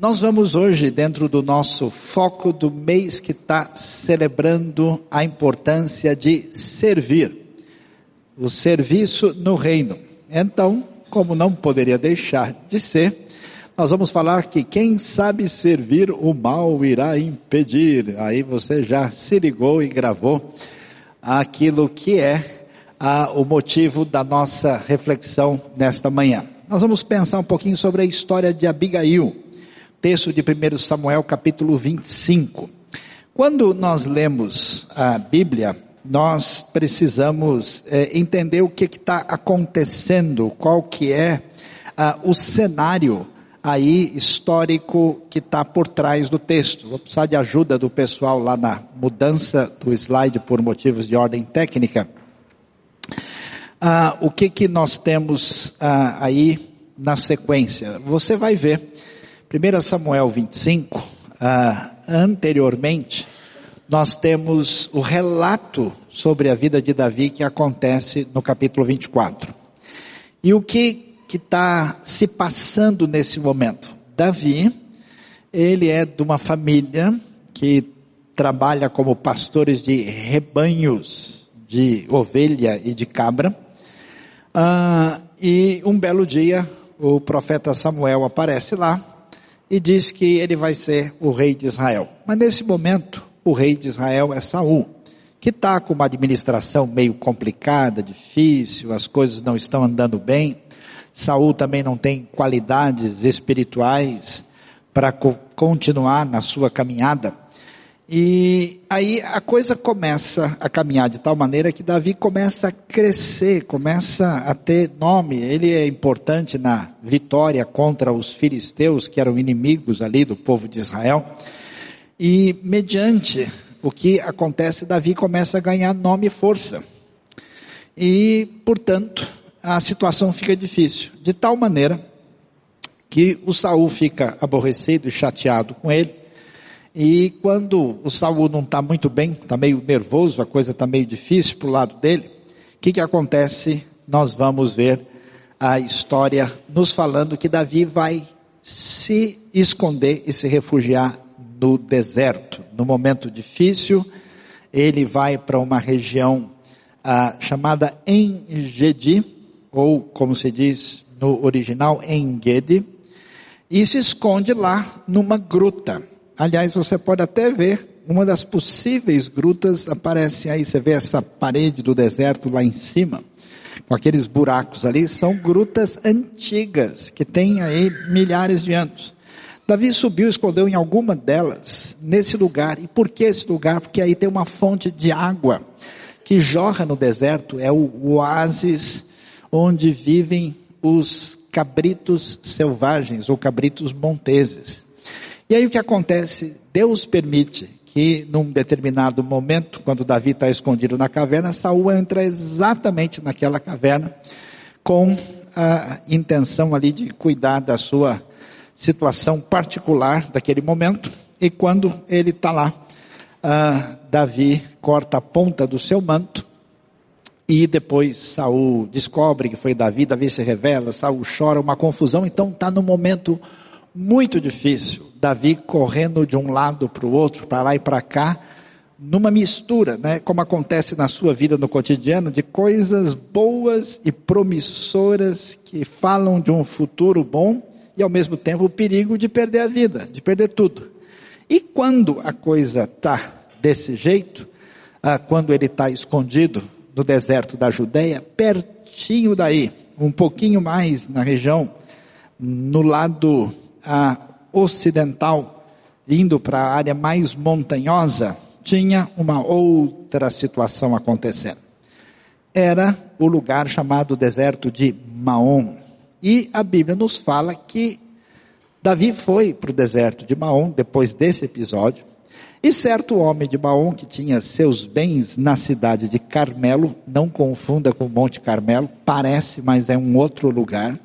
Nós vamos hoje, dentro do nosso foco do mês que está celebrando a importância de servir, o serviço no reino. Então, como não poderia deixar de ser, nós vamos falar que quem sabe servir o mal irá impedir. Aí você já se ligou e gravou aquilo que é ah, o motivo da nossa reflexão nesta manhã. Nós vamos pensar um pouquinho sobre a história de Abigail texto de 1 Samuel capítulo 25. Quando nós lemos a Bíblia, nós precisamos é, entender o que está acontecendo, qual que é o cenário aí histórico que está por trás do texto. Vou precisar de ajuda do pessoal lá na mudança do slide por motivos de ordem técnica. Ah, o que que nós temos ah, aí na sequência? Você vai ver 1 Samuel 25, ah, anteriormente, nós temos o relato sobre a vida de Davi que acontece no capítulo 24. E o que está se passando nesse momento? Davi, ele é de uma família que trabalha como pastores de rebanhos de ovelha e de cabra. Ah, e um belo dia, o profeta Samuel aparece lá e diz que ele vai ser o rei de Israel. Mas nesse momento, o rei de Israel é Saul, que está com uma administração meio complicada, difícil, as coisas não estão andando bem. Saul também não tem qualidades espirituais para co continuar na sua caminhada. E aí a coisa começa a caminhar de tal maneira que Davi começa a crescer, começa a ter nome. Ele é importante na vitória contra os filisteus, que eram inimigos ali do povo de Israel. E mediante o que acontece, Davi começa a ganhar nome e força. E, portanto, a situação fica difícil, de tal maneira que o Saul fica aborrecido e chateado com ele e quando o Saul não está muito bem, está meio nervoso, a coisa está meio difícil para o lado dele, o que, que acontece? Nós vamos ver a história nos falando que Davi vai se esconder e se refugiar no deserto. No momento difícil, ele vai para uma região ah, chamada Engedi, ou como se diz no original, Engedi, e se esconde lá numa gruta. Aliás, você pode até ver uma das possíveis grutas aparece aí, você vê essa parede do deserto lá em cima, com aqueles buracos ali, são grutas antigas, que têm aí milhares de anos. Davi subiu e escondeu em alguma delas, nesse lugar. E por que esse lugar? Porque aí tem uma fonte de água que jorra no deserto, é o oásis onde vivem os cabritos selvagens ou cabritos monteses. E aí o que acontece? Deus permite que num determinado momento, quando Davi está escondido na caverna, Saul entra exatamente naquela caverna com a intenção ali de cuidar da sua situação particular daquele momento. E quando ele está lá, uh, Davi corta a ponta do seu manto e depois Saul descobre que foi Davi, Davi se revela, Saul chora, uma confusão, então está no momento muito difícil. Davi correndo de um lado para o outro, para lá e para cá, numa mistura, né, como acontece na sua vida no cotidiano, de coisas boas e promissoras que falam de um futuro bom e ao mesmo tempo o perigo de perder a vida, de perder tudo. E quando a coisa está desse jeito, ah, quando ele está escondido no deserto da Judéia, pertinho daí, um pouquinho mais na região, no lado a ocidental, indo para a área mais montanhosa, tinha uma outra situação acontecendo. Era o lugar chamado deserto de Maom. E a Bíblia nos fala que Davi foi para o deserto de Maom depois desse episódio. E certo homem de Maom que tinha seus bens na cidade de Carmelo, não confunda com Monte Carmelo, parece, mas é um outro lugar.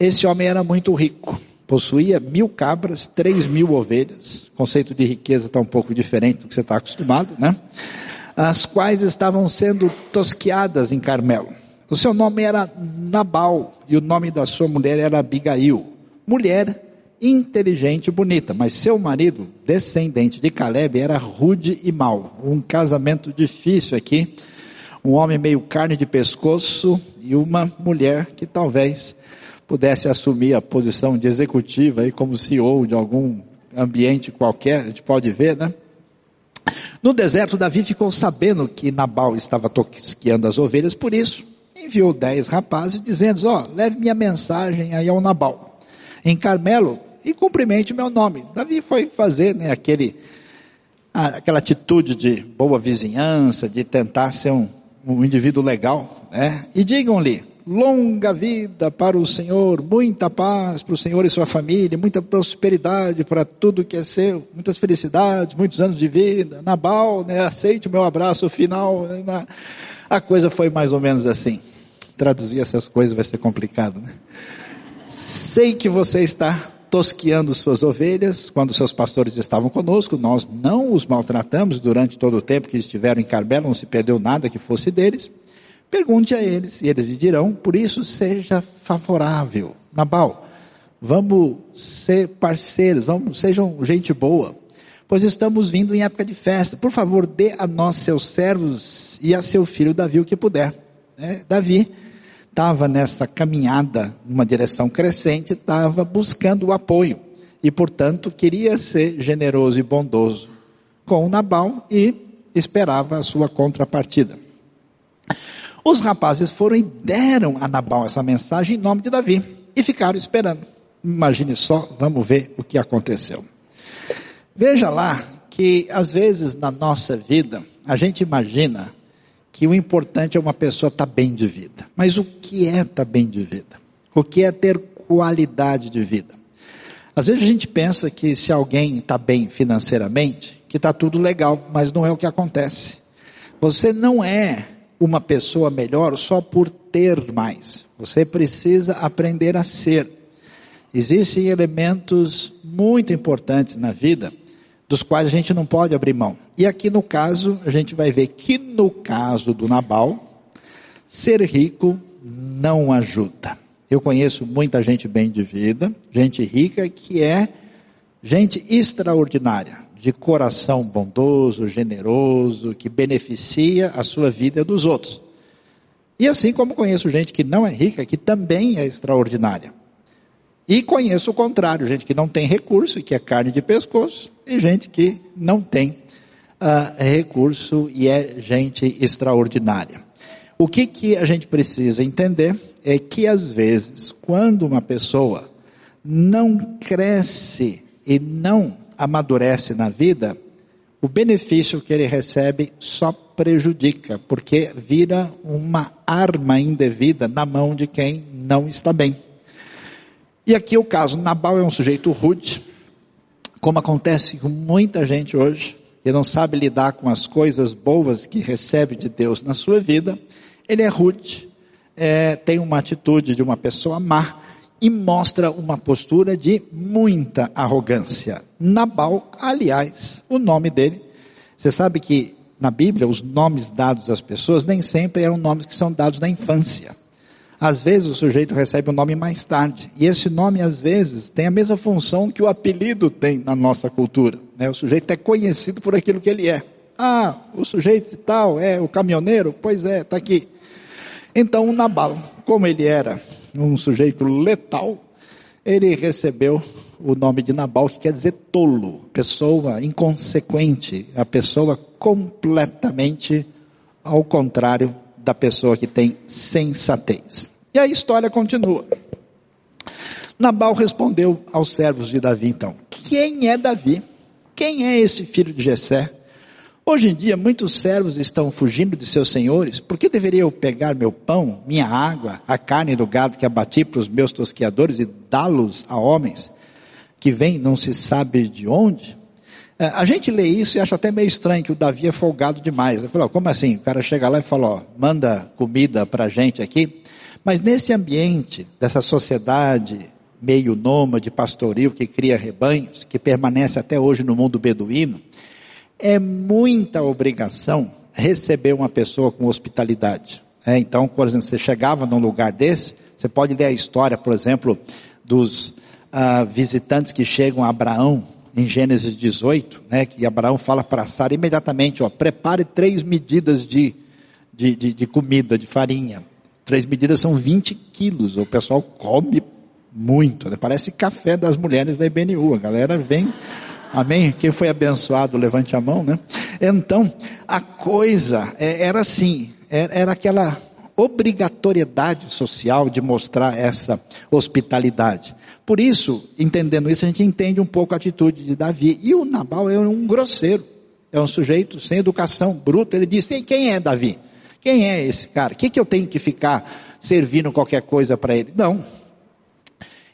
Esse homem era muito rico possuía mil cabras, três mil ovelhas, conceito de riqueza está um pouco diferente do que você está acostumado, né? As quais estavam sendo tosquiadas em Carmelo. O seu nome era Nabal e o nome da sua mulher era Abigail, mulher inteligente e bonita, mas seu marido, descendente de Caleb, era rude e mau. Um casamento difícil aqui. Um homem meio carne de pescoço e uma mulher que talvez pudesse assumir a posição de executiva aí como CEO de algum ambiente qualquer, a gente pode ver, né? No deserto, Davi ficou sabendo que Nabal estava tosqueando as ovelhas, por isso enviou dez rapazes dizendo, ó, oh, leve minha mensagem aí ao Nabal, em Carmelo, e cumprimente meu nome. Davi foi fazer, né, aquele, aquela atitude de boa vizinhança, de tentar ser um, um indivíduo legal, né, e digam-lhe, longa vida para o Senhor, muita paz para o Senhor e sua família, muita prosperidade para tudo que é seu, muitas felicidades, muitos anos de vida. Nabal, né, aceite o meu abraço final. Né, a coisa foi mais ou menos assim. Traduzir essas coisas vai ser complicado, né? Sei que você está tosqueando suas ovelhas quando seus pastores estavam conosco, nós não os maltratamos durante todo o tempo que estiveram em Carmelo, não se perdeu nada que fosse deles. Pergunte a eles, e eles lhe dirão, por isso seja favorável. Nabal, vamos ser parceiros, vamos, sejam gente boa, pois estamos vindo em época de festa. Por favor, dê a nós seus servos e a seu filho Davi o que puder. É, Davi estava nessa caminhada, numa direção crescente, estava buscando o apoio e, portanto, queria ser generoso e bondoso com Nabal e esperava a sua contrapartida. Os rapazes foram e deram a Nabal essa mensagem em nome de Davi e ficaram esperando. Imagine só, vamos ver o que aconteceu. Veja lá que às vezes na nossa vida a gente imagina que o importante é uma pessoa estar tá bem de vida. Mas o que é estar tá bem de vida? O que é ter qualidade de vida? Às vezes a gente pensa que se alguém está bem financeiramente, que está tudo legal, mas não é o que acontece. Você não é uma pessoa melhor só por ter mais. Você precisa aprender a ser. Existem elementos muito importantes na vida dos quais a gente não pode abrir mão. E aqui no caso, a gente vai ver que no caso do Nabal, ser rico não ajuda. Eu conheço muita gente bem de vida, gente rica que é gente extraordinária de coração bondoso, generoso, que beneficia a sua vida dos outros. E assim como conheço gente que não é rica, que também é extraordinária. E conheço o contrário, gente que não tem recurso e que é carne de pescoço, e gente que não tem uh, recurso e é gente extraordinária. O que, que a gente precisa entender é que às vezes, quando uma pessoa não cresce e não amadurece na vida, o benefício que ele recebe só prejudica, porque vira uma arma indevida na mão de quem não está bem. E aqui o caso, Nabal é um sujeito rude, como acontece com muita gente hoje, que não sabe lidar com as coisas boas que recebe de Deus na sua vida, ele é rude, é, tem uma atitude de uma pessoa má, e mostra uma postura de muita arrogância. Nabal, aliás, o nome dele, você sabe que na Bíblia os nomes dados às pessoas nem sempre eram nomes que são dados na infância. Às vezes o sujeito recebe o um nome mais tarde. E esse nome, às vezes, tem a mesma função que o apelido tem na nossa cultura. Né? O sujeito é conhecido por aquilo que ele é. Ah, o sujeito tal é o caminhoneiro? Pois é, está aqui. Então, o Nabal, como ele era um sujeito letal, ele recebeu o nome de Nabal, que quer dizer tolo, pessoa inconsequente, a pessoa completamente ao contrário da pessoa que tem sensatez. E a história continua. Nabal respondeu aos servos de Davi então: Quem é Davi? Quem é esse filho de Jessé? Hoje em dia, muitos servos estão fugindo de seus senhores. Por que deveria eu pegar meu pão, minha água, a carne do gado que abati para os meus tosqueadores e dá-los a homens que vêm não se sabe de onde? É, a gente lê isso e acha até meio estranho que o Davi é folgado demais. Ele falou, como assim? O cara chega lá e fala, ó, manda comida para a gente aqui. Mas nesse ambiente dessa sociedade meio nômade, pastoril, que cria rebanhos, que permanece até hoje no mundo beduíno, é muita obrigação receber uma pessoa com hospitalidade. É, então, por exemplo, você chegava num lugar desse, você pode ler a história, por exemplo, dos ah, visitantes que chegam a Abraão, em Gênesis 18, né, que Abraão fala para Sara imediatamente, ó, prepare três medidas de, de, de, de comida, de farinha. Três medidas são 20 quilos, o pessoal come muito, né? parece café das mulheres da IBNU, a galera vem, amém? Quem foi abençoado, levante a mão, né? Então, a coisa é, era assim, era, era aquela obrigatoriedade social de mostrar essa hospitalidade. Por isso, entendendo isso, a gente entende um pouco a atitude de Davi. E o Nabal é um grosseiro, é um sujeito sem educação, bruto. Ele disse: quem é Davi? Quem é esse cara? O que, que eu tenho que ficar servindo qualquer coisa para ele? Não.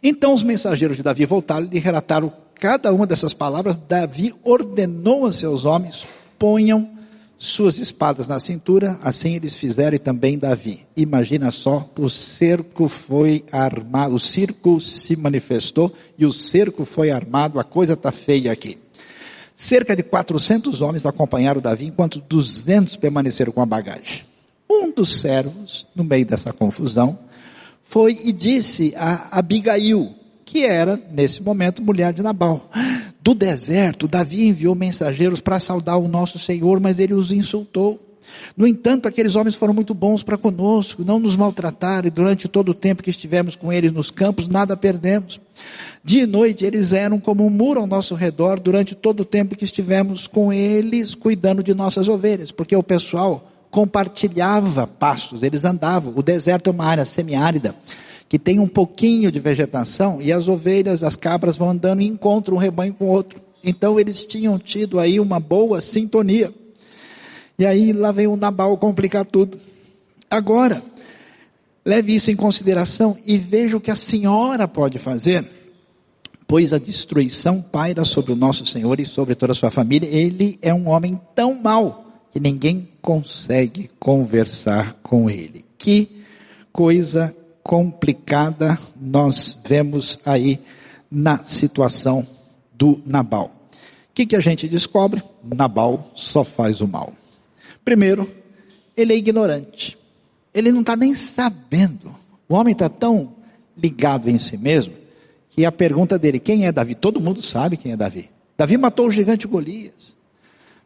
Então os mensageiros de Davi voltaram e relataram cada uma dessas palavras. Davi ordenou a seus homens: ponham suas espadas na cintura, assim eles fizeram e também Davi. Imagina só, o cerco foi armado, o circo se manifestou e o cerco foi armado, a coisa está feia aqui. Cerca de 400 homens acompanharam Davi, enquanto 200 permaneceram com a bagagem. Um dos servos, no meio dessa confusão, foi e disse a Abigail, que era, nesse momento, mulher de Nabal do deserto, Davi enviou mensageiros para saudar o nosso Senhor, mas ele os insultou. No entanto, aqueles homens foram muito bons para conosco, não nos maltrataram, e durante todo o tempo que estivemos com eles nos campos, nada perdemos. Dia e noite eles eram como um muro ao nosso redor durante todo o tempo que estivemos com eles, cuidando de nossas ovelhas, porque o pessoal compartilhava pastos, eles andavam. O deserto é uma área semiárida que tem um pouquinho de vegetação e as ovelhas, as cabras vão andando e encontram um rebanho com outro. Então eles tinham tido aí uma boa sintonia. E aí lá vem o Nabal complicar tudo. Agora, leve isso em consideração e veja o que a senhora pode fazer, pois a destruição paira sobre o nosso Senhor e sobre toda a sua família. Ele é um homem tão mau que ninguém consegue conversar com ele. Que coisa complicada nós vemos aí na situação do Nabal. O que, que a gente descobre? Nabal só faz o mal. Primeiro, ele é ignorante. Ele não está nem sabendo. O homem está tão ligado em si mesmo que a pergunta dele, quem é Davi? Todo mundo sabe quem é Davi. Davi matou o gigante Golias.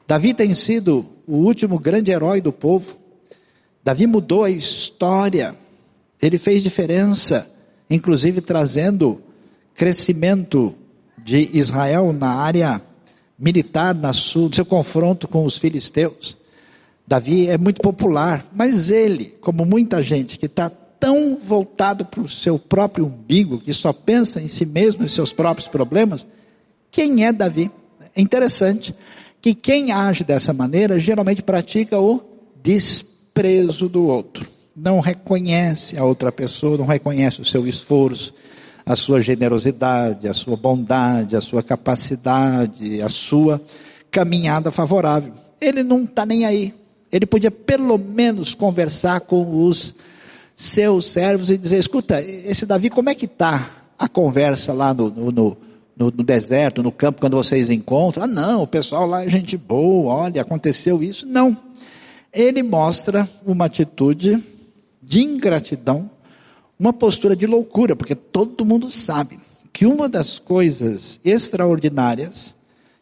Davi tem sido o último grande herói do povo. Davi mudou a história ele fez diferença, inclusive trazendo crescimento de Israel na área militar, na sua, seu confronto com os filisteus. Davi é muito popular, mas ele, como muita gente que está tão voltado para o seu próprio umbigo, que só pensa em si mesmo e seus próprios problemas, quem é Davi? É interessante que quem age dessa maneira geralmente pratica o desprezo do outro não reconhece a outra pessoa, não reconhece o seu esforço, a sua generosidade, a sua bondade, a sua capacidade, a sua caminhada favorável. Ele não está nem aí. Ele podia pelo menos conversar com os seus servos e dizer: escuta, esse Davi, como é que está a conversa lá no, no, no, no, deserto, no campo, quando vocês encontram? Ah, não, o pessoal lá é gente boa, olha, aconteceu isso. Não. Ele mostra uma atitude de ingratidão, uma postura de loucura, porque todo mundo sabe que uma das coisas extraordinárias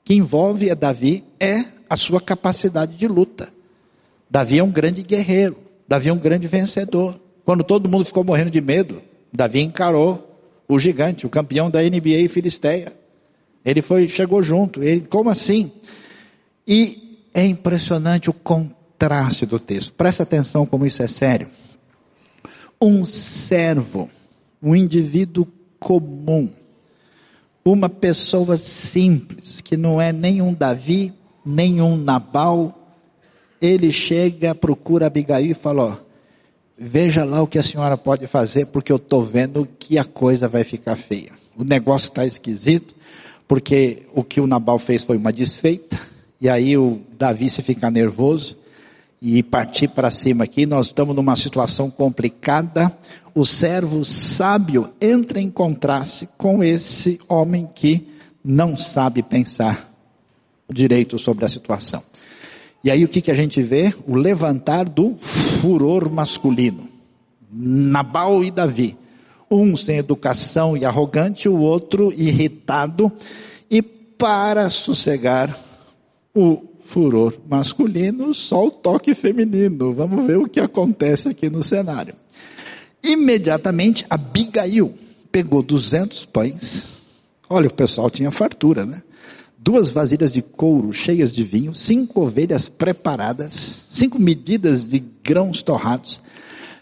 que envolve a Davi é a sua capacidade de luta. Davi é um grande guerreiro, Davi é um grande vencedor. Quando todo mundo ficou morrendo de medo, Davi encarou o gigante, o campeão da NBA Filisteia. Ele foi, chegou junto. Ele, como assim? E é impressionante o contraste do texto. Presta atenção como isso é sério um servo, um indivíduo comum, uma pessoa simples, que não é nenhum Davi, nenhum Nabal, ele chega, procura Abigail e fala, ó, veja lá o que a senhora pode fazer, porque eu estou vendo que a coisa vai ficar feia. O negócio está esquisito, porque o que o Nabal fez foi uma desfeita, e aí o Davi se fica nervoso, e partir para cima aqui, nós estamos numa situação complicada. O servo sábio entra em contraste com esse homem que não sabe pensar direito sobre a situação. E aí o que, que a gente vê? O levantar do furor masculino. Nabal e Davi. um sem educação e arrogante, o outro irritado, e para sossegar o furor masculino, só o toque feminino. Vamos ver o que acontece aqui no cenário. Imediatamente, Abigail pegou 200 pães. Olha, o pessoal tinha fartura, né? Duas vasilhas de couro cheias de vinho, cinco ovelhas preparadas, cinco medidas de grãos torrados,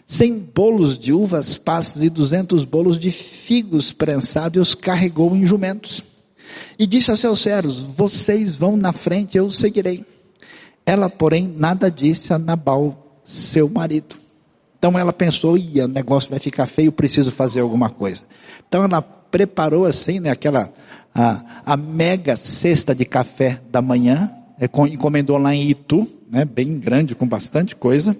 cem bolos de uvas passas e duzentos bolos de figos prensados e os carregou em jumentos. E disse a seus servos, vocês vão na frente, eu seguirei. Ela, porém, nada disse a Nabal, seu marido. Então ela pensou, ia, o negócio vai ficar feio, preciso fazer alguma coisa. Então ela preparou assim, né, aquela, a, a mega cesta de café da manhã, é, encomendou lá em Itu, né, bem grande, com bastante coisa,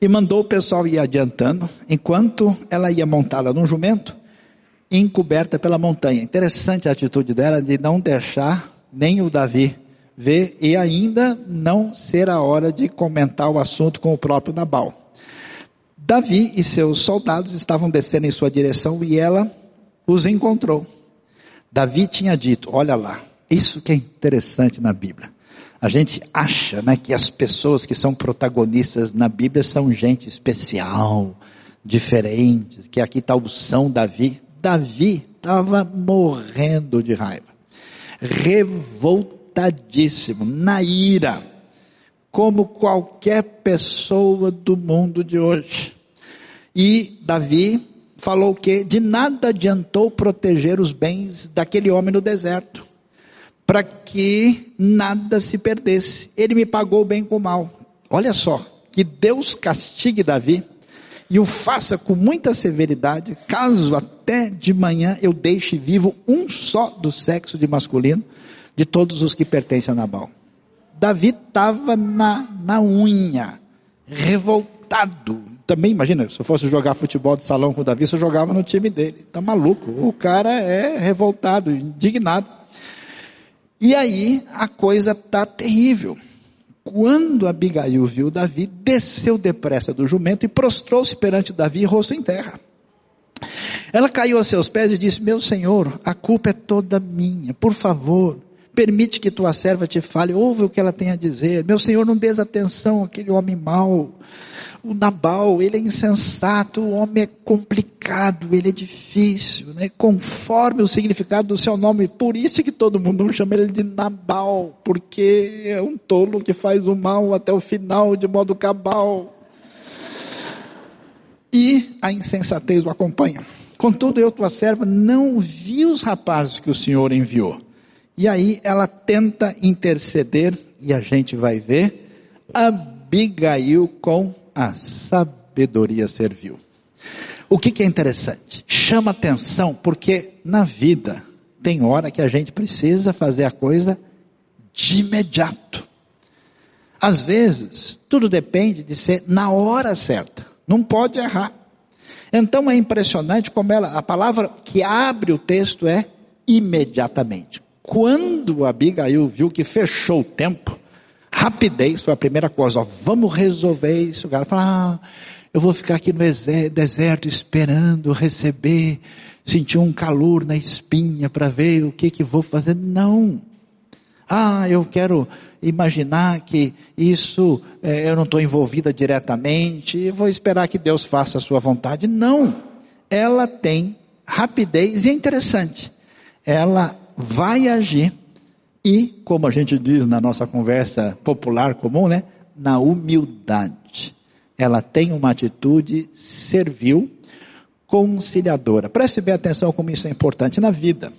e mandou o pessoal ir adiantando, enquanto ela ia montada num jumento, encoberta pela montanha. Interessante a atitude dela de não deixar nem o Davi ver e ainda não ser a hora de comentar o assunto com o próprio Nabal. Davi e seus soldados estavam descendo em sua direção e ela os encontrou. Davi tinha dito: Olha lá, isso que é interessante na Bíblia. A gente acha né, que as pessoas que são protagonistas na Bíblia são gente especial, diferente, que aqui está o São Davi. Davi estava morrendo de raiva, revoltadíssimo, na ira, como qualquer pessoa do mundo de hoje. E Davi falou que de nada adiantou proteger os bens daquele homem no deserto, para que nada se perdesse. Ele me pagou bem com mal. Olha só, que Deus castigue Davi e o faça com muita severidade, caso até de manhã eu deixe vivo um só do sexo de masculino de todos os que pertencem a Nabal. Davi estava na, na unha, revoltado. Também imagina, se eu fosse jogar futebol de salão com o Davi, eu jogava no time dele. Tá maluco. O cara é revoltado, indignado. E aí a coisa tá terrível. Quando Abigail viu Davi, desceu depressa do jumento e prostrou-se perante Davi, rosto em terra. Ela caiu a seus pés e disse: Meu senhor, a culpa é toda minha. Por favor, permite que tua serva te fale, ouve o que ela tem a dizer. Meu senhor, não des atenção àquele homem mau. O Nabal, ele é insensato, o homem é complicado, ele é difícil, né? conforme o significado do seu nome. Por isso que todo mundo chama ele de Nabal, porque é um tolo que faz o mal até o final de modo cabal. E a insensatez o acompanha. Contudo, eu, tua serva, não vi os rapazes que o Senhor enviou. E aí ela tenta interceder, e a gente vai ver, Abigail com a sabedoria serviu. O que, que é interessante? Chama atenção porque na vida tem hora que a gente precisa fazer a coisa de imediato. Às vezes, tudo depende de ser na hora certa. Não pode errar. Então é impressionante como ela, a palavra que abre o texto é imediatamente. Quando Abigail viu que fechou o tempo, Rapidez foi a primeira coisa. Ó, vamos resolver isso. O cara fala, ah, eu vou ficar aqui no deserto esperando receber, sentir um calor na espinha para ver o que que vou fazer. Não. Ah, eu quero imaginar que isso é, eu não estou envolvida diretamente e vou esperar que Deus faça a sua vontade. Não. Ela tem rapidez e é interessante. Ela vai agir e, como a gente diz na nossa conversa popular comum, né? Na humildade. Ela tem uma atitude servil, conciliadora. Preste bem atenção como isso é importante na vida.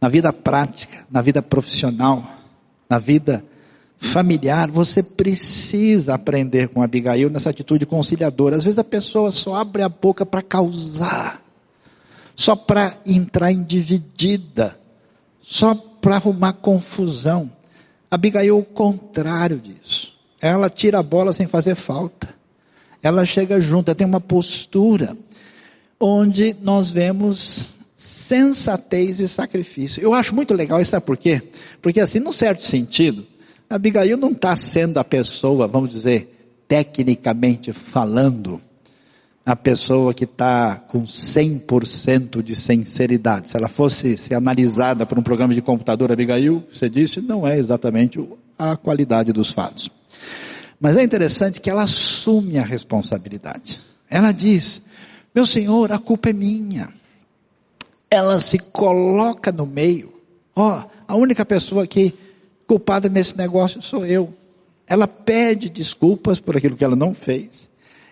Na vida prática, na vida profissional, na vida familiar, você precisa aprender com Abigail nessa atitude conciliadora. Às vezes a pessoa só abre a boca para causar, só para entrar em dividida, só para arrumar confusão. Abigail o contrário disso. Ela tira a bola sem fazer falta. Ela chega junto, ela tem uma postura onde nós vemos sensatez e sacrifício. Eu acho muito legal isso, sabe por quê? Porque assim, num certo sentido, Abigail não está sendo a pessoa, vamos dizer, tecnicamente falando, na pessoa que está com 100% de sinceridade. Se ela fosse ser analisada por um programa de computador, Abigail, você disse, não é exatamente a qualidade dos fatos. Mas é interessante que ela assume a responsabilidade. Ela diz, meu senhor, a culpa é minha. Ela se coloca no meio. Ó, oh, a única pessoa que culpada nesse negócio sou eu. Ela pede desculpas por aquilo que ela não fez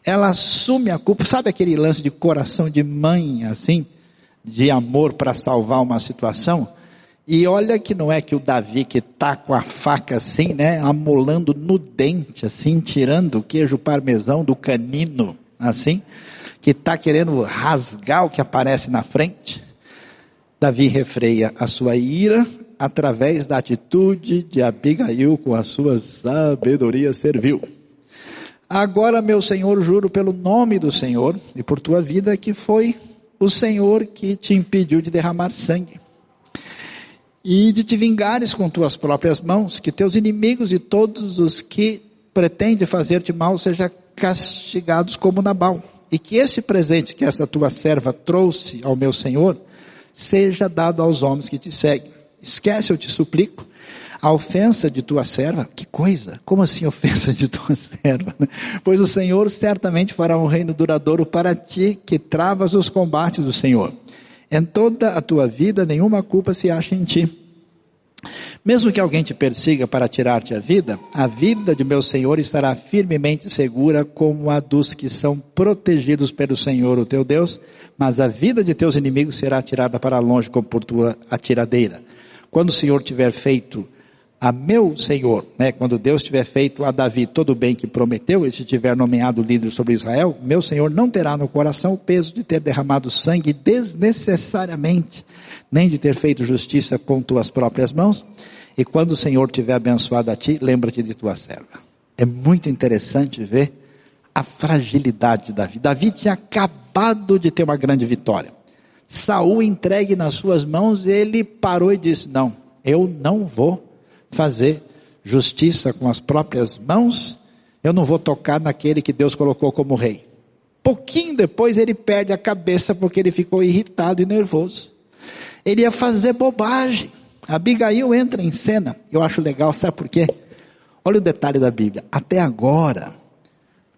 ela assume a culpa, sabe aquele lance de coração de mãe, assim, de amor para salvar uma situação? E olha que não é que o Davi que tá com a faca assim, né, amolando no dente, assim, tirando o queijo parmesão do canino, assim, que tá querendo rasgar o que aparece na frente. Davi refreia a sua ira através da atitude de Abigail com a sua sabedoria servil. Agora, meu Senhor, juro pelo nome do Senhor e por tua vida que foi o Senhor que te impediu de derramar sangue e de te vingares com tuas próprias mãos, que teus inimigos e todos os que pretendem fazer-te mal sejam castigados como Nabal, e que esse presente que essa tua serva trouxe ao meu Senhor seja dado aos homens que te seguem. Esquece, eu te suplico, a ofensa de tua serva, que coisa, como assim ofensa de tua serva? Pois o Senhor certamente fará um reino duradouro para ti, que travas os combates do Senhor. Em toda a tua vida, nenhuma culpa se acha em ti. Mesmo que alguém te persiga para tirar-te a vida, a vida de meu Senhor estará firmemente segura como a dos que são protegidos pelo Senhor, o teu Deus, mas a vida de teus inimigos será tirada para longe como por tua atiradeira. Quando o Senhor tiver feito a meu Senhor, né, quando Deus tiver feito a Davi todo o bem que prometeu, e se tiver nomeado líder sobre Israel, meu Senhor não terá no coração o peso de ter derramado sangue desnecessariamente, nem de ter feito justiça com tuas próprias mãos, e quando o Senhor tiver abençoado a ti, lembra-te de tua serva. É muito interessante ver a fragilidade de Davi. Davi tinha acabado de ter uma grande vitória. Saul entregue nas suas mãos, ele parou e disse: Não, eu não vou fazer justiça com as próprias mãos, eu não vou tocar naquele que Deus colocou como rei. Pouquinho depois ele perde a cabeça porque ele ficou irritado e nervoso. Ele ia fazer bobagem. Abigail entra em cena. Eu acho legal, sabe por quê? Olha o detalhe da Bíblia. Até agora,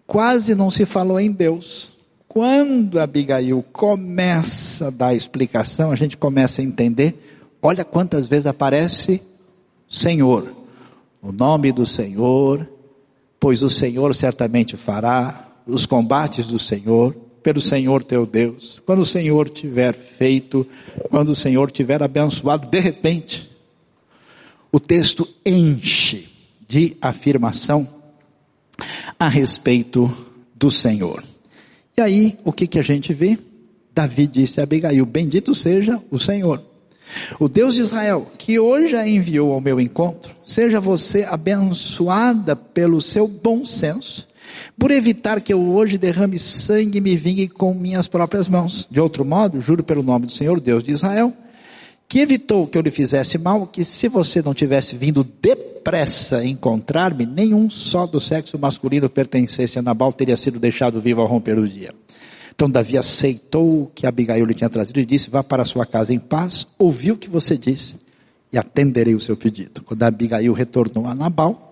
quase não se falou em Deus. Quando Abigail começa a dar explicação, a gente começa a entender. Olha quantas vezes aparece Senhor, o nome do Senhor, pois o Senhor certamente fará os combates do Senhor, pelo Senhor teu Deus. Quando o Senhor tiver feito, quando o Senhor tiver abençoado, de repente, o texto enche de afirmação a respeito do Senhor. E aí, o que que a gente vê? Davi disse a Abigail: Bendito seja o Senhor o Deus de Israel, que hoje a enviou ao meu encontro, seja você abençoada pelo seu bom senso, por evitar que eu hoje derrame sangue e me vingue com minhas próprias mãos. De outro modo, juro pelo nome do Senhor, Deus de Israel, que evitou que eu lhe fizesse mal, que se você não tivesse vindo depressa encontrar-me, nenhum só do sexo masculino pertencesse a Nabal teria sido deixado vivo ao romper o dia. Então Davi aceitou o que Abigail lhe tinha trazido e disse: Vá para a sua casa em paz, ouvi o que você disse e atenderei o seu pedido. Quando Abigail retornou a Nabal,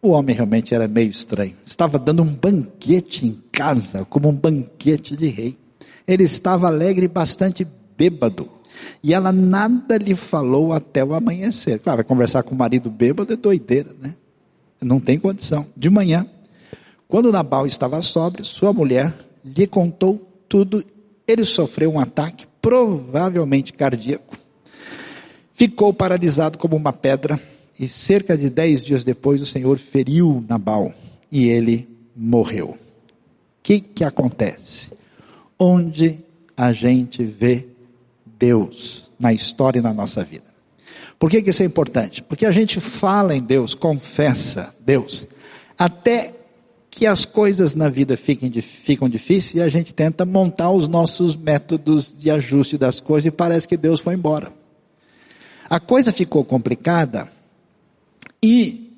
o homem realmente era meio estranho. Estava dando um banquete em casa, como um banquete de rei. Ele estava alegre e bastante bêbado. E ela nada lhe falou até o amanhecer. Claro, conversar com o marido bêbado é doideira, né? Não tem condição. De manhã, quando Nabal estava sóbrio, sua mulher lhe contou tudo. Ele sofreu um ataque, provavelmente cardíaco. Ficou paralisado como uma pedra. E cerca de dez dias depois, o Senhor feriu Nabal e ele morreu. O que, que acontece? Onde a gente vê Deus na história e na nossa vida. Por que, que isso é importante? Porque a gente fala em Deus, confessa Deus, até que as coisas na vida fiquem, ficam difíceis e a gente tenta montar os nossos métodos de ajuste das coisas e parece que Deus foi embora. A coisa ficou complicada e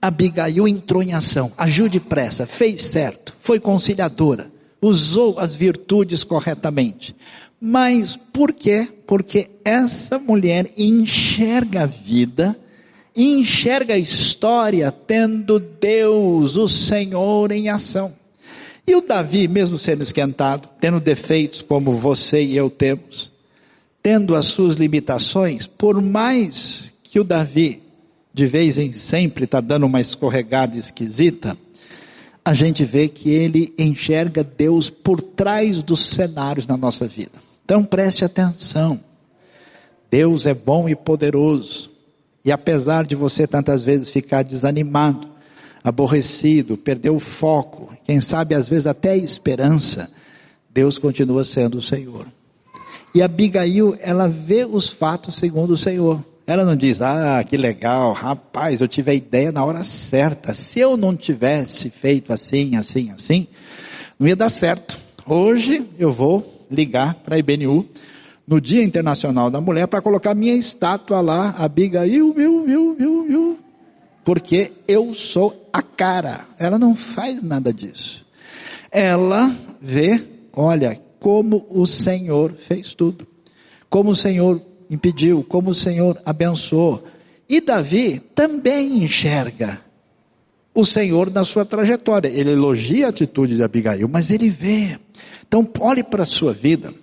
Abigail entrou em ação, agiu depressa, fez certo, foi conciliadora, usou as virtudes corretamente. Mas por quê? Porque essa mulher enxerga a vida, enxerga a história tendo Deus, o Senhor, em ação. E o Davi, mesmo sendo esquentado, tendo defeitos como você e eu temos, tendo as suas limitações, por mais que o Davi, de vez em sempre, está dando uma escorregada esquisita, a gente vê que ele enxerga Deus por trás dos cenários na nossa vida. Então preste atenção. Deus é bom e poderoso. E apesar de você tantas vezes ficar desanimado, aborrecido, perder o foco, quem sabe às vezes até a esperança, Deus continua sendo o Senhor. E Abigail, ela vê os fatos segundo o Senhor. Ela não diz, ah, que legal, rapaz, eu tive a ideia na hora certa. Se eu não tivesse feito assim, assim, assim, não ia dar certo. Hoje eu vou ligar para a IBNU no Dia Internacional da Mulher para colocar minha estátua lá, Abigail, viu, viu, viu, viu, porque eu sou a cara. Ela não faz nada disso. Ela vê, olha, como o Senhor fez tudo. Como o Senhor impediu, como o Senhor abençoou. E Davi também enxerga o Senhor na sua trajetória. Ele elogia a atitude de Abigail, mas ele vê então, olhe para a sua vida.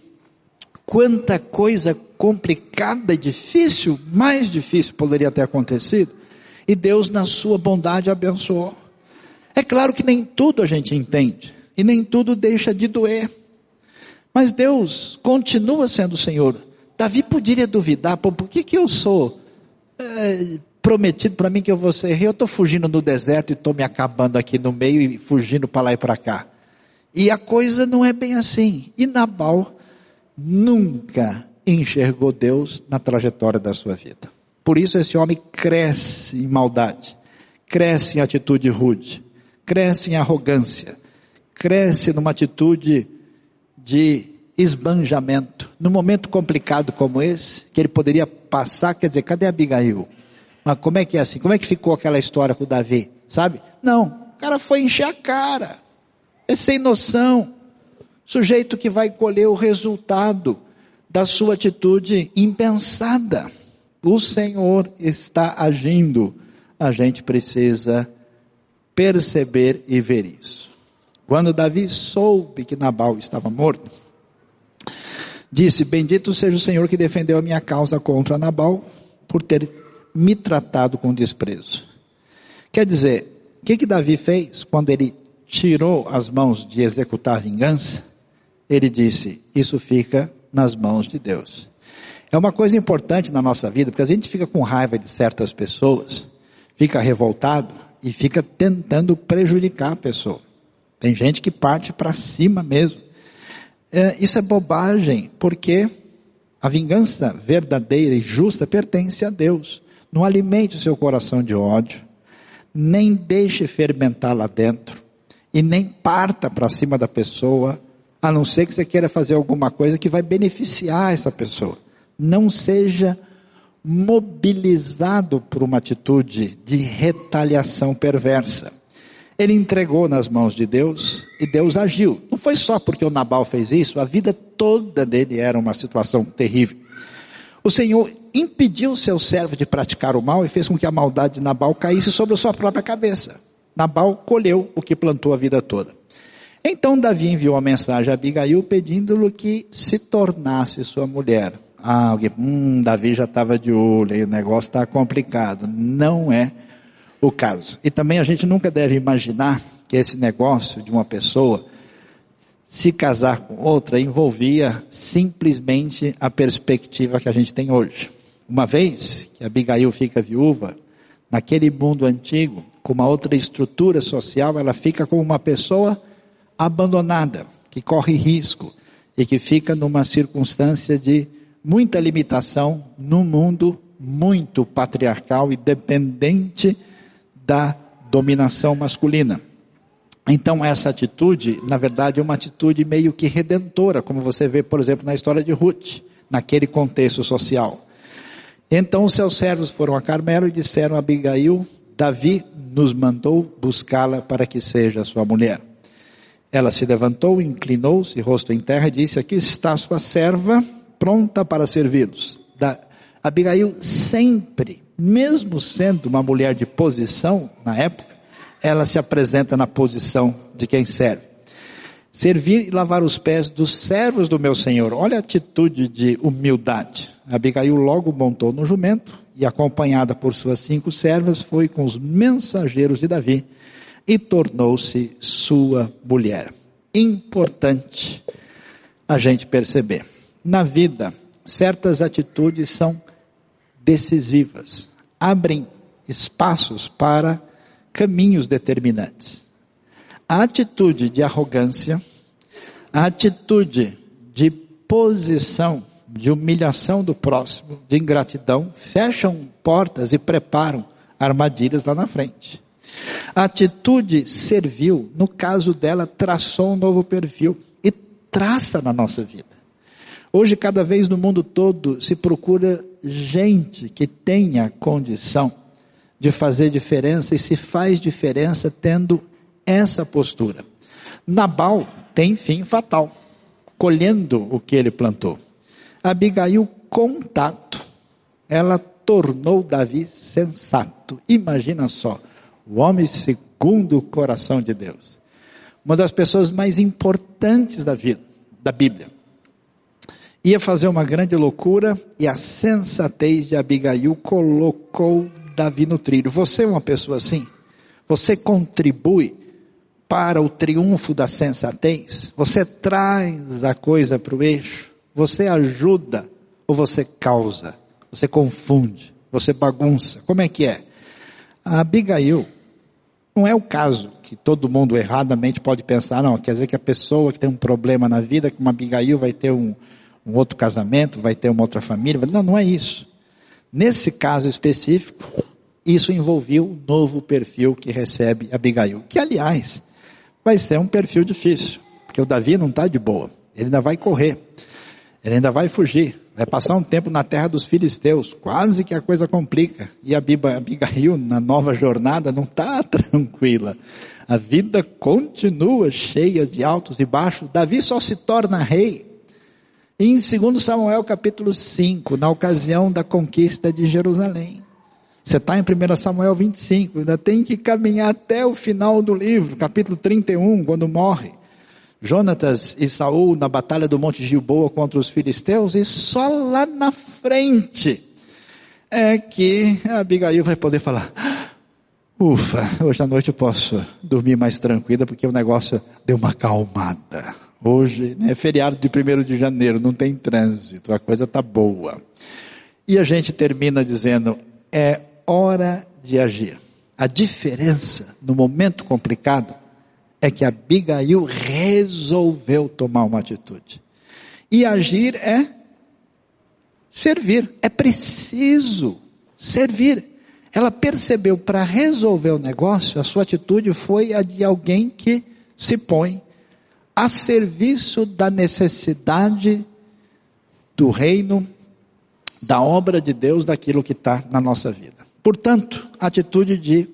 Quanta coisa complicada e difícil, mais difícil poderia ter acontecido, e Deus, na sua bondade, abençoou. É claro que nem tudo a gente entende, e nem tudo deixa de doer, mas Deus continua sendo o Senhor. Davi poderia duvidar, por que, que eu sou é, prometido para mim que eu vou ser rei? Eu estou fugindo no deserto e estou me acabando aqui no meio e fugindo para lá e para cá. E a coisa não é bem assim. E Nabal nunca enxergou Deus na trajetória da sua vida. Por isso esse homem cresce em maldade, cresce em atitude rude, cresce em arrogância, cresce numa atitude de esbanjamento. Num momento complicado como esse, que ele poderia passar, quer dizer, cadê Abigail? Mas como é que é assim? Como é que ficou aquela história com o Davi? Sabe? Não, o cara foi encher a cara é sem noção. Sujeito que vai colher o resultado da sua atitude impensada. O Senhor está agindo. A gente precisa perceber e ver isso. Quando Davi soube que Nabal estava morto, disse: Bendito seja o Senhor que defendeu a minha causa contra Nabal por ter me tratado com desprezo. Quer dizer, o que, que Davi fez quando ele tirou as mãos de executar vingança, ele disse: Isso fica nas mãos de Deus. É uma coisa importante na nossa vida, porque a gente fica com raiva de certas pessoas, fica revoltado e fica tentando prejudicar a pessoa. Tem gente que parte para cima mesmo. É, isso é bobagem, porque a vingança verdadeira e justa pertence a Deus. Não alimente o seu coração de ódio, nem deixe fermentar lá dentro e nem parta para cima da pessoa, a não ser que você queira fazer alguma coisa que vai beneficiar essa pessoa. Não seja mobilizado por uma atitude de retaliação perversa. Ele entregou nas mãos de Deus e Deus agiu. Não foi só porque o Nabal fez isso, a vida toda dele era uma situação terrível. O Senhor impediu seu servo de praticar o mal e fez com que a maldade de Nabal caísse sobre a sua própria cabeça. Nabal colheu o que plantou a vida toda. Então Davi enviou uma mensagem a Abigail pedindo-lhe que se tornasse sua mulher. Ah, alguém, hum, Davi já estava de olho, o negócio está complicado. Não é o caso. E também a gente nunca deve imaginar que esse negócio de uma pessoa se casar com outra envolvia simplesmente a perspectiva que a gente tem hoje. Uma vez que Abigail fica viúva, naquele mundo antigo, com uma outra estrutura social, ela fica como uma pessoa abandonada, que corre risco e que fica numa circunstância de muita limitação num mundo muito patriarcal e dependente da dominação masculina. Então essa atitude, na verdade, é uma atitude meio que redentora, como você vê, por exemplo, na história de Ruth, naquele contexto social. Então os seus servos foram a Carmelo e disseram a Abigail, Davi nos mandou buscá-la para que seja sua mulher. Ela se levantou, inclinou-se, rosto em terra, e disse: Aqui está sua serva, pronta para servi-los. Abigail sempre, mesmo sendo uma mulher de posição na época, ela se apresenta na posição de quem serve. Servir e lavar os pés dos servos do meu senhor. Olha a atitude de humildade. Abigail logo montou no jumento e, acompanhada por suas cinco servas, foi com os mensageiros de Davi e tornou-se sua mulher. Importante a gente perceber. Na vida, certas atitudes são decisivas, abrem espaços para caminhos determinantes. A atitude de arrogância, a atitude de posição, de humilhação do próximo, de ingratidão, fecham portas e preparam armadilhas lá na frente. A atitude servil, no caso dela, traçou um novo perfil e traça na nossa vida. Hoje, cada vez no mundo todo, se procura gente que tenha condição de fazer diferença e se faz diferença tendo essa postura. Nabal tem fim fatal, colhendo o que ele plantou. Abigail, contato, ela tornou Davi sensato. Imagina só, o homem segundo o coração de Deus. Uma das pessoas mais importantes da vida, da Bíblia. Ia fazer uma grande loucura e a sensatez de Abigail colocou Davi no trilho. Você é uma pessoa assim? Você contribui para o triunfo da sensatez? Você traz a coisa para o eixo? Você ajuda ou você causa? Você confunde? Você bagunça? Como é que é? A Abigail não é o caso que todo mundo erradamente pode pensar, não, quer dizer que a pessoa que tem um problema na vida, que uma Abigail vai ter um, um outro casamento, vai ter uma outra família. Não, não é isso. Nesse caso específico, isso envolveu um novo perfil que recebe Abigail, que aliás, vai ser um perfil difícil, porque o Davi não está de boa, ele ainda vai correr, ele ainda vai fugir, vai passar um tempo na terra dos filisteus, quase que a coisa complica. E a Abigail, na nova jornada, não está tranquila. A vida continua cheia de altos e baixos. Davi só se torna rei em 2 Samuel capítulo 5, na ocasião da conquista de Jerusalém. Você está em 1 Samuel 25, ainda tem que caminhar até o final do livro, capítulo 31, quando morre. Jonatas e Saul na batalha do Monte Gilboa contra os filisteus, e só lá na frente é que a Abigail vai poder falar: Ufa, hoje à noite eu posso dormir mais tranquila porque o negócio deu uma acalmada. Hoje é né, feriado de 1 de janeiro, não tem trânsito, a coisa está boa. E a gente termina dizendo: é hora de agir. A diferença no momento complicado é que Abigail resolveu tomar uma atitude. E agir é servir. É preciso servir. Ela percebeu para resolver o negócio, a sua atitude foi a de alguém que se põe a serviço da necessidade do reino, da obra de Deus, daquilo que está na nossa vida. Portanto, atitude de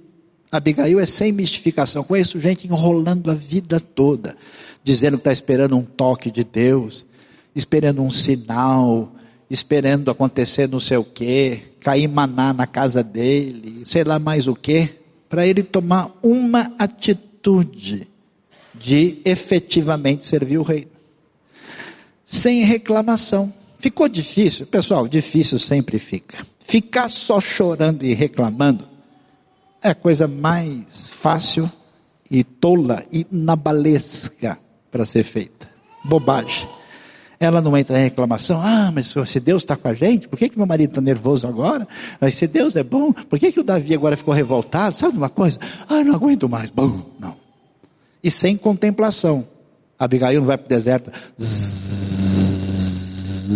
Abigail é sem mistificação. Conheço gente enrolando a vida toda, dizendo que está esperando um toque de Deus, esperando um sinal, esperando acontecer não sei o quê, cair maná na casa dele, sei lá mais o quê, para ele tomar uma atitude de efetivamente servir o reino. Sem reclamação. Ficou difícil? Pessoal, difícil sempre fica. Ficar só chorando e reclamando é a coisa mais fácil e tola e nabalesca para ser feita. Bobagem. Ela não entra em reclamação. Ah, mas se Deus está com a gente, por que, que meu marido está nervoso agora? Mas se Deus é bom, por que, que o Davi agora ficou revoltado? Sabe uma coisa? Ah, não aguento mais. Bom, não. E sem contemplação. Abigail não vai para o deserto. Zzz,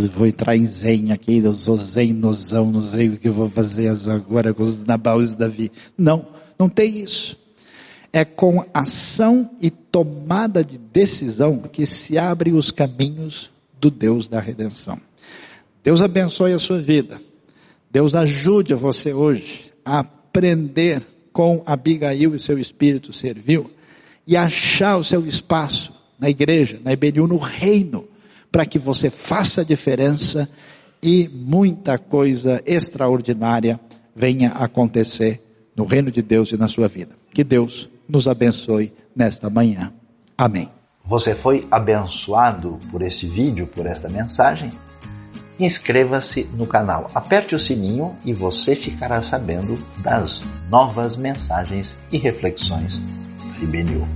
vou entrar em zen aqui, eu sou zen, nozão, não sei o que eu vou fazer agora com os Nabaus e Davi. Não, não tem isso. É com ação e tomada de decisão que se abrem os caminhos do Deus da redenção. Deus abençoe a sua vida. Deus ajude você hoje a aprender com Abigail e seu espírito servil e achar o seu espaço na igreja, na IBNU, no reino, para que você faça diferença e muita coisa extraordinária venha acontecer no reino de Deus e na sua vida. Que Deus nos abençoe nesta manhã. Amém. Você foi abençoado por esse vídeo, por esta mensagem? Inscreva-se no canal, aperte o sininho e você ficará sabendo das novas mensagens e reflexões IBNU.